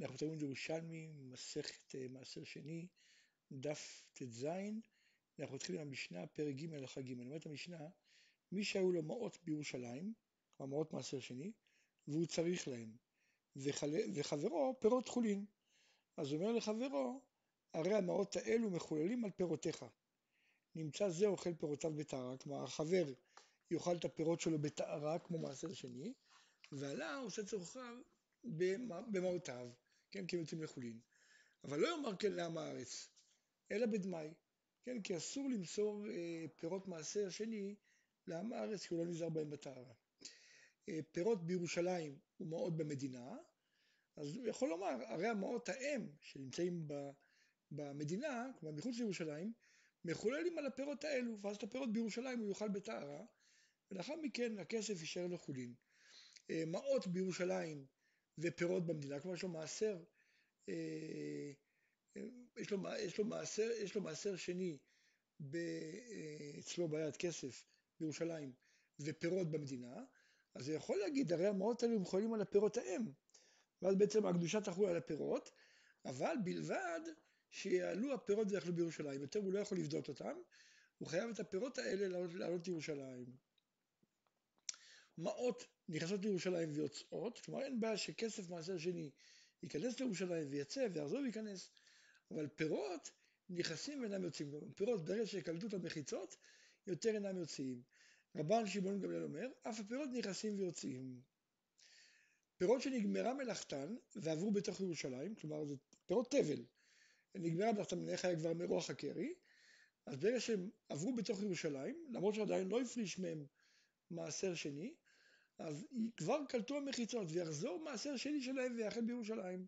אנחנו תלמוד ירושלמי, מסכת אה, מעשר שני, דף ט"ז, אנחנו מתחילים עם המשנה, פרק ג' הלכה ג', אומרת המשנה, מי שהיו לו מעות בירושלים, המעות מעשר שני, והוא צריך להם, וחברו פירות חולין. אז אומר לחברו, הרי המעות האלו מחוללים על פירותיך. נמצא זה אוכל פירותיו בטהרה, כלומר החבר יאכל את הפירות שלו בטהרה כמו מעשר שני, ועלה עושה צורכיו במעותיו, כן, כי הם יוצאים לחולין. אבל לא יאמר כן לעם הארץ, אלא בדמאי, כן, כי אסור למסור אה, פירות מעשר שני לעם הארץ, כי הוא לא נזהר בהם בטהרה. אה, פירות בירושלים ומעות במדינה, אז הוא יכול לומר, הרי המעות האם שנמצאים במדינה, כלומר מחוץ לירושלים, מחוללים על הפירות האלו, ואז את הפירות בירושלים הוא יאכל בטהרה, ולאחר מכן הכסף יישאר לחולין. אה, מעות בירושלים ופירות במדינה, כלומר יש לו מעשר, אה, יש לו, יש לו, מעשר, יש לו מעשר שני אה, אצלו ביד כסף בירושלים ופירות במדינה, אז הוא יכול להגיד, הרי המעות האלו מחוללים על הפירות ההם, ואז בעצם הקדושה תחול על הפירות, אבל בלבד שיעלו הפירות ויאכלו בירושלים. יותר הוא לא יכול לבדות אותם, הוא חייב את הפירות האלה לעלות, לעלות לירושלים. מעות נכנסות לירושלים ויוצאות, כלומר אין בעיה שכסף מעשר שני ייכנס לירושלים ויצא ויחזור וייכנס, אבל פירות נכנסים ואינם יוצאים. פירות ברגע שקלטו את המחיצות, יותר אינם יוצאים. רבן שמעון גמליאל אומר, אף הפירות נכנסים ויוצאים. פירות שנגמרה מלאכתן ועברו בתוך ירושלים, כלומר זה פירות תבל, נגמרה מלאכתן מנהל היה כבר מרוח הקרי, אז ברגע שהם עברו בתוך ירושלים, למרות שעדיין לא הפריש מהם מעשר שני, אז כבר קלטו המחיצות ויחזור מעשר שני שלהם ויאכל בירושלים.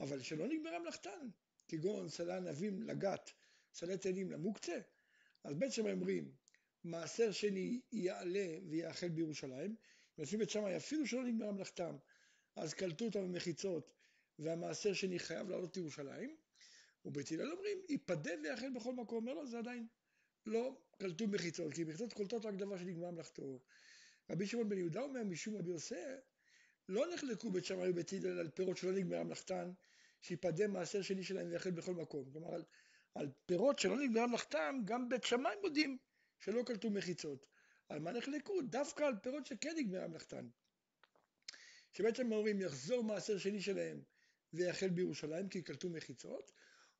אבל שלא נגמרה מלאכתן, כגון סלי ענבים לגת, סלי תאנים למוקצה, אז בעצם אומרים, מעשר שני יעלה ויאכל בירושלים, ועושים את שמאי אפילו שלא נגמרה מלאכתם, אז קלטו אותם במחיצות והמעשר שני חייב לעלות לירושלים, ובית הלל אומרים, ייפדה ויאכל בכל מקום, אומר לו, זה עדיין לא קלטו מחיצות, כי מחיצות קולטות רק דבר שנגמר מלאכתו. רבי שמעון בן יהודה אומר, משום רבי יוסף, לא נחלקו בית שמאי ובית הלל על פירות שלא נגמרה מלאכתן, שיפדה מעשר שני שלהם ויאכל בכל מקום. כלומר, על, על פירות שלא נגמרה מלאכתם, גם בית שמאי מודים שלא קלטו מחיצות. על מה נחלקו? דווקא על פירות שכן נגמרה מלאכתן. שבעצם אומרים, יחזור מעשר שני שלהם ויאכל בירושלים כי קלטו מחיצות,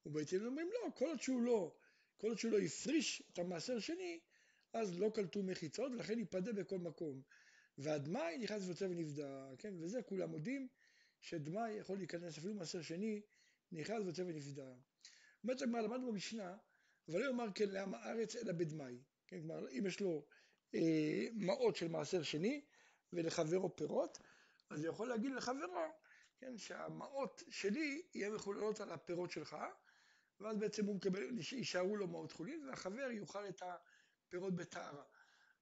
ובית הלל אומרים לא, כל עוד שהוא לא, כל עוד שהוא לא הפריש את המעשר שני, אז לא קלטו מחיצות ולכן ייפדה בכל מקום. והדמאי נכנס ויוצא ונפדה, כן, וזה כולם מודים שדמאי יכול להיכנס אפילו מעשר שני, נכנס ויוצא ונפדה. אומרת הגמרא, למדנו במשנה, אבל לא יאמר כן לעם הארץ אלא בדמאי, כן, כלומר אם יש לו אה, מעות של מעשר שני ולחברו פירות, אז הוא יכול להגיד לחברו, כן, שהמעות שלי יהיה מחוללות על הפירות שלך, ואז בעצם הוא מקבל, יישארו לו מעות חולין, והחבר יאכל את הפירות בטהרה.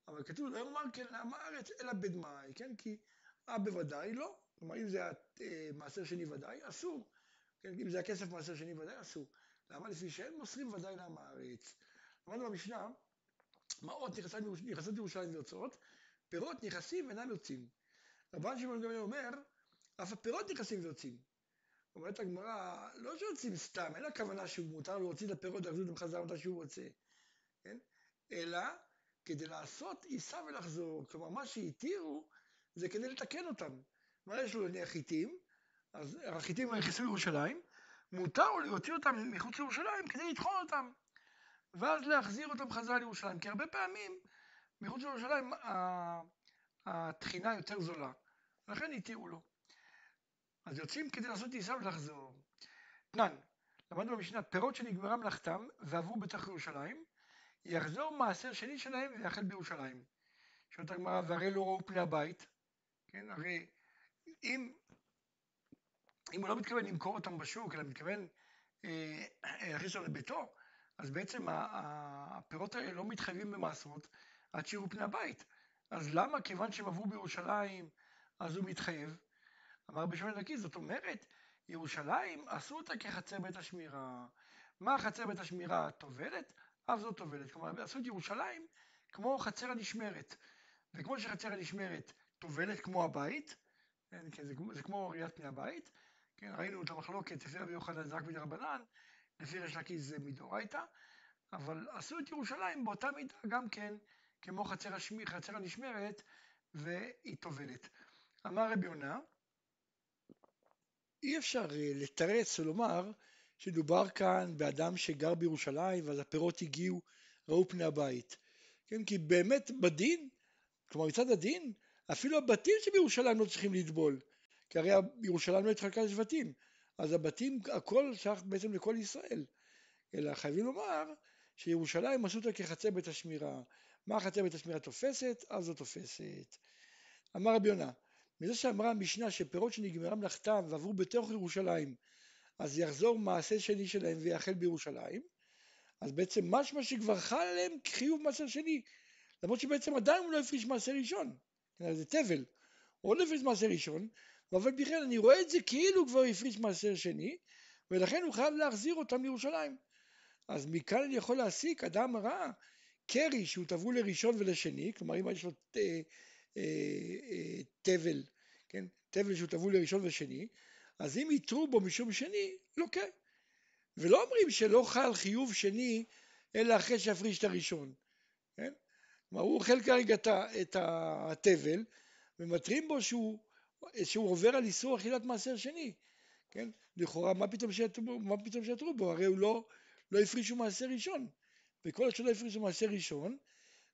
אבל כתוב, לא יאמר כן לעם הארץ, אלא בדמאי, כן? כי אה בוודאי לא. כלומר, אם זה אה, מעשר שני ודאי, אסור. כן? אם זה הכסף מעשר שני ודאי, אסור. למה? לפי שאין מוסרים ודאי לעם הארץ. למדנו במשנה, מעות נכנסות לירושלים ויוצאות, פירות נכנסים ואינם יוצאים. רבן שמעון גמליאל אומר, אף הפירות נכנסים ויוצאים. אומרת הגמרא, לא שיוצאים סתם, אין הכוונה שהוא מותר להוציא את הפירות ולהחזיר אותם חזרה מתי שהוא רוצה, כן? אלא כדי לעשות ייסע ולחזור. כלומר, מה שהתירו זה כדי לתקן אותם. מה יש לו נניח חיטים, אז החיטים נכנסו לירושלים, מותר לו להוציא אותם מחוץ לירושלים כדי לטחון אותם, ואז להחזיר אותם חזרה לירושלים. כי הרבה פעמים מחוץ לירושלים התחינה יותר זולה, לכן התירו לו. אז יוצאים כדי לעשות טיסה ולחזור. תנן, למדנו במשנה, פירות שנגמרה מלאכתם ועברו בתוך ירושלים, יחזור מעשר שני שלהם ויאכל בירושלים. שואלת הגמרא, והרי לא ראו פני הבית, כן, הרי אם, אם הוא לא מתכוון למכור אותם בשוק, אלא מתכוון אה, להכניס אותם לביתו, אז בעצם הפירות האלה לא מתחייבים במעשרות עד שיראו פני הבית. אז למה כיוון שהם עברו בירושלים, אז הוא מתחייב? אמר רבי שמעון לקיס, זאת אומרת, ירושלים עשו אותה כחצר בית השמירה. מה חצר בית השמירה? טובלת? אף זאת טובלת. כלומר, עשו את ירושלים כמו חצר הנשמרת. וכמו שחצר הנשמרת טובלת כמו הבית, כן, כן, זה, זה כמו ראיית פני הבית, כן, ראינו את המחלוקת, לפי רבי יוחנן זה רק מדרבנן, לפי ריש לקיש זה מדאורייתא, אבל עשו את ירושלים באותה מידה גם כן, כמו חצר, השמי, חצר הנשמרת, והיא טובלת. אמר רבי יונה, אי אפשר אה, לתרץ ולומר שדובר כאן באדם שגר בירושלים ואז הפירות הגיעו, ראו פני הבית. כן, כי באמת בדין, כלומר מצד הדין, אפילו הבתים שבירושלים לא צריכים לטבול, כי הרי ירושלים לא התחלקה לשבטים, אז הבתים, הכל שייך בעצם לכל ישראל. אלא חייבים לומר שירושלים עשו אותה כחצר בית השמירה. מה חצר בית השמירה תופסת? אז זו תופסת. אמר רבי יונה, מזה שאמרה המשנה שפירות שנגמרה מלאכתם ועברו בתוך ירושלים, אז יחזור מעשה שני שלהם ויחל בירושלים, אז בעצם משמע שכבר חל עליהם חיוב מעשר שני, למרות שבעצם עדיין הוא לא הפריש מעשר ראשון, זה תבל, הוא לא הפריש מעשר ראשון, אבל בכלל אני רואה את זה כאילו כבר הפריש מעשר שני, ולכן הוא חייב להחזיר אותם לירושלים. אז מכאן אני יכול להסיק, אדם רע, קרי שהוא טבול לראשון ולשני, כלומר אם יש לו אה, אה, אה, תבל, כן, תבל שהוא טבול לראשון ושני, אז אם יתרו בו משום שני, לוקה. ולא אומרים שלא חל חיוב שני, אלא אחרי שיפריש את הראשון. כן? כלומר, הוא אוכל כרגע את התבל, ומתרים בו שהוא, שהוא עובר על איסור אכילת מעשר שני. כן? לכאורה, מה פתאום שיתרו, מה פתאום שיתרו בו? הרי הוא לא, לא הפרישו מעשר ראשון. וכל עוד שלא הפרישו מעשר ראשון,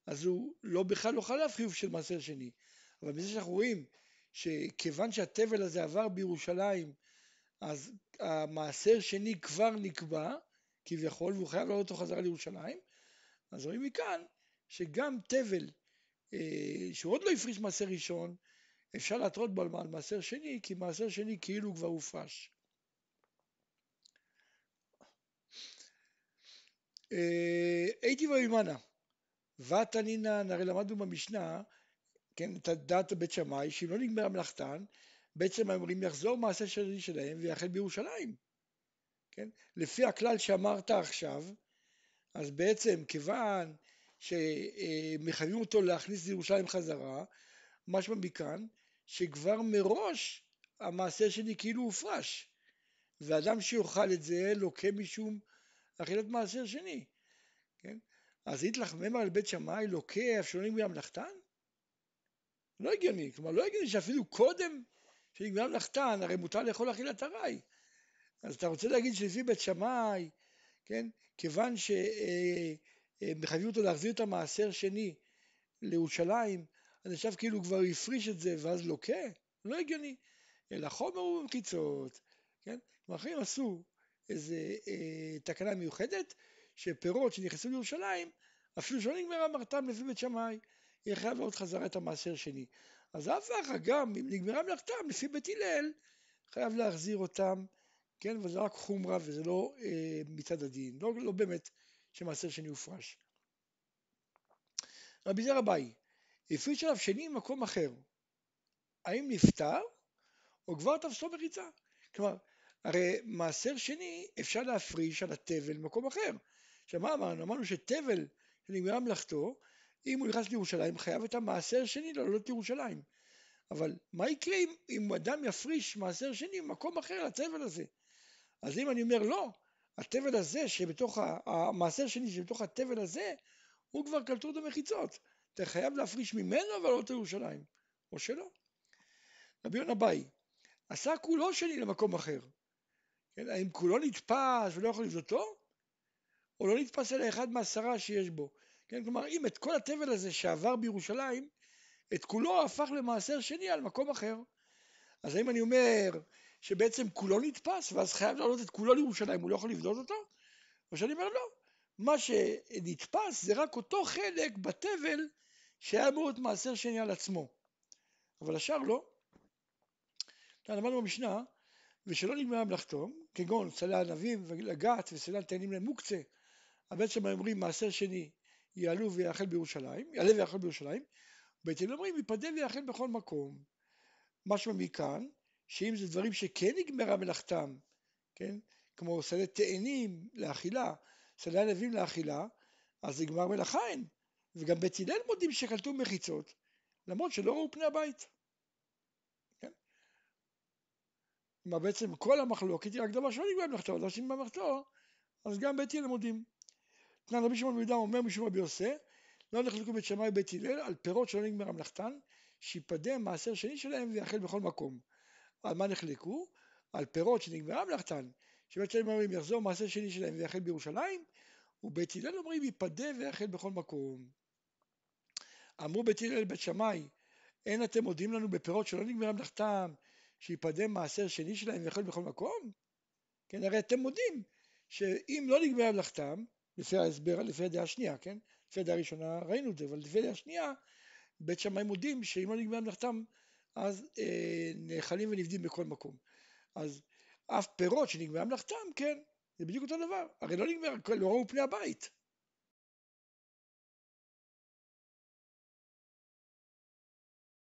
אז הוא לא בכלל לא חלף חיוב של מעשר שני. אבל מזה שאנחנו רואים שכיוון שהתבל הזה עבר בירושלים, אז המעשר שני כבר נקבע, כביכול, והוא חייב לעלות אותו חזרה לירושלים, אז רואים מכאן שגם תבל אה, שהוא עוד לא הפריש מעשר ראשון, אפשר להתרות בו על מעשר שני, כי מעשר שני כאילו כבר הופרש. אה, הייתי וימנה, ותנינן, הרי למדנו במשנה, כן, את דעת בית שמאי, שאם לא נגמרה מלאכתן, בעצם הם אומרים יחזור מעשה שני שלהם ויחל בירושלים. כן? לפי הכלל שאמרת עכשיו, אז בעצם כיוון שמחייבים אותו להכניס לירושלים חזרה, משמע מכאן שכבר מראש המעשה שלי כאילו הופרש, ואדם שיאכל את זה לוקה משום אכילת מעשר שני, כן? אז איתלך ממר על בית שמאי לוקה אף שלא נגמר מלאכתן? לא הגיוני, כלומר לא הגיוני שאפילו קודם שנגמר מלאכתן, הרי מותר לאכול אכילת ארעי. אז אתה רוצה להגיד שלפי בית שמאי, כן, כיוון שמחייבים אותו להחזיר את המעשר שני לירושלים, אז עכשיו כאילו הוא כבר הפריש את זה ואז לוקה? לא הגיוני. אלא חומר הוא במחיצות, כן? אחרים עשו איזה אה, תקנה מיוחדת, שפירות שנכנסו לירושלים, אפילו שלא נגמרה מרתם לפי בית שמאי, יהיה חייב לעוד חזרה את המעשר שני. אז אף אחד גם אם נגמרה מלאכתם לפי בית הלל, חייב להחזיר אותם, כן, וזה רק חומרה וזה לא אה, מצד הדין, לא, לא באמת שמעשר שני הופרש. רבי זר אביי, הפריש עליו שני ממקום אחר, האם נפטר או כבר תפסו מריצה? כלומר, הרי מעשר שני אפשר להפריש על התבל במקום אחר. עכשיו מה אמרנו? אמרנו שתבל שנגמרה מלאכתו אם הוא נכנס לירושלים חייב את המעשר שני לעלות לירושלים. אבל מה יקרה אם, אם אדם יפריש מעשר שני במקום אחר לתבל הזה? אז אם אני אומר לא, התבל הזה שבתוך, המעשר שני שבתוך התבל הזה הוא כבר קלטות המחיצות. אתה חייב להפריש ממנו ולעלות לירושלים, או שלא. רבי יונה ביי, עשה כולו שני למקום אחר. כן, האם כולו נתפס ולא יכול לבדותו? או לא נתפס אלא אחד מעשרה שיש בו. כן, כלומר, אם את כל התבל הזה שעבר בירושלים, את כולו הפך למעשר שני על מקום אחר. אז האם אני אומר שבעצם כולו נתפס, ואז חייב לעלות את כולו לירושלים, הוא לא יכול לבדות אותו? או שאני אומר לא, מה שנתפס זה רק אותו חלק בתבל שהיה אמור להיות מעשר שני על עצמו. אבל השאר לא. למדנו במשנה, ושלא נגמרה מלאכתו, כגון סלי ענבים ולגת וסלי תאנים למוקצה, אבל בעצם אומרים מעשר שני יעלו ויאכל בירושלים, יעלה ויאכל בירושלים, בעצם אומרים יפדה ויאכל בכל מקום. משמע מכאן, שאם זה דברים שכן נגמרה מלאכתם, כן, כמו שדה תאנים לאכילה, שדה ענבים לאכילה, אז נגמר מלאכה אין. וגם בית הלל מודים שקלטו מחיצות, למרות שלא ראו פני הבית. כן? כלומר בעצם כל המחלוקת היא רק דבר שלא נגמר במלאכתו, לא שנגמר במלאכתו, אז גם בית הלל מודים. תנן רבי שמעון ביהודה אומר משום רבי יוסי, לא נחלקו בית שמאי ובית הלל על פירות שלא נגמר מלאכתן, שיפדה מעשר שני שלהם ויאכל בכל מקום. על מה נחלקו? על פירות שנגמרה מלאכתן, שבית שמאי אומרים יחזור מעשר שני שלהם ויאכל בירושלים, ובית הלל אומרים ייפדה ויאכל בכל מקום. אמרו בית הלל לבית שמאי, אין אתם מודים לנו בפירות שלא נגמרה מלאכתם, שיפדה מעשר שני שלהם ויאכל בכל מקום? כן, הרי אתם מודים שאם לא נגמרה מלאכתם, לפי ההסבר, לפי הדעה השנייה, כן? לפי הדעה הראשונה ראינו את זה, אבל לפי הדעה השנייה, בית שמאי מודים שאם לא נגמרה מלאכתם, אז אה, נאכלים ונבדים בכל מקום. אז אף פירות שנגמרה מלאכתם, כן, זה בדיוק אותו דבר. הרי לא נגמר, לא ראו פני הבית.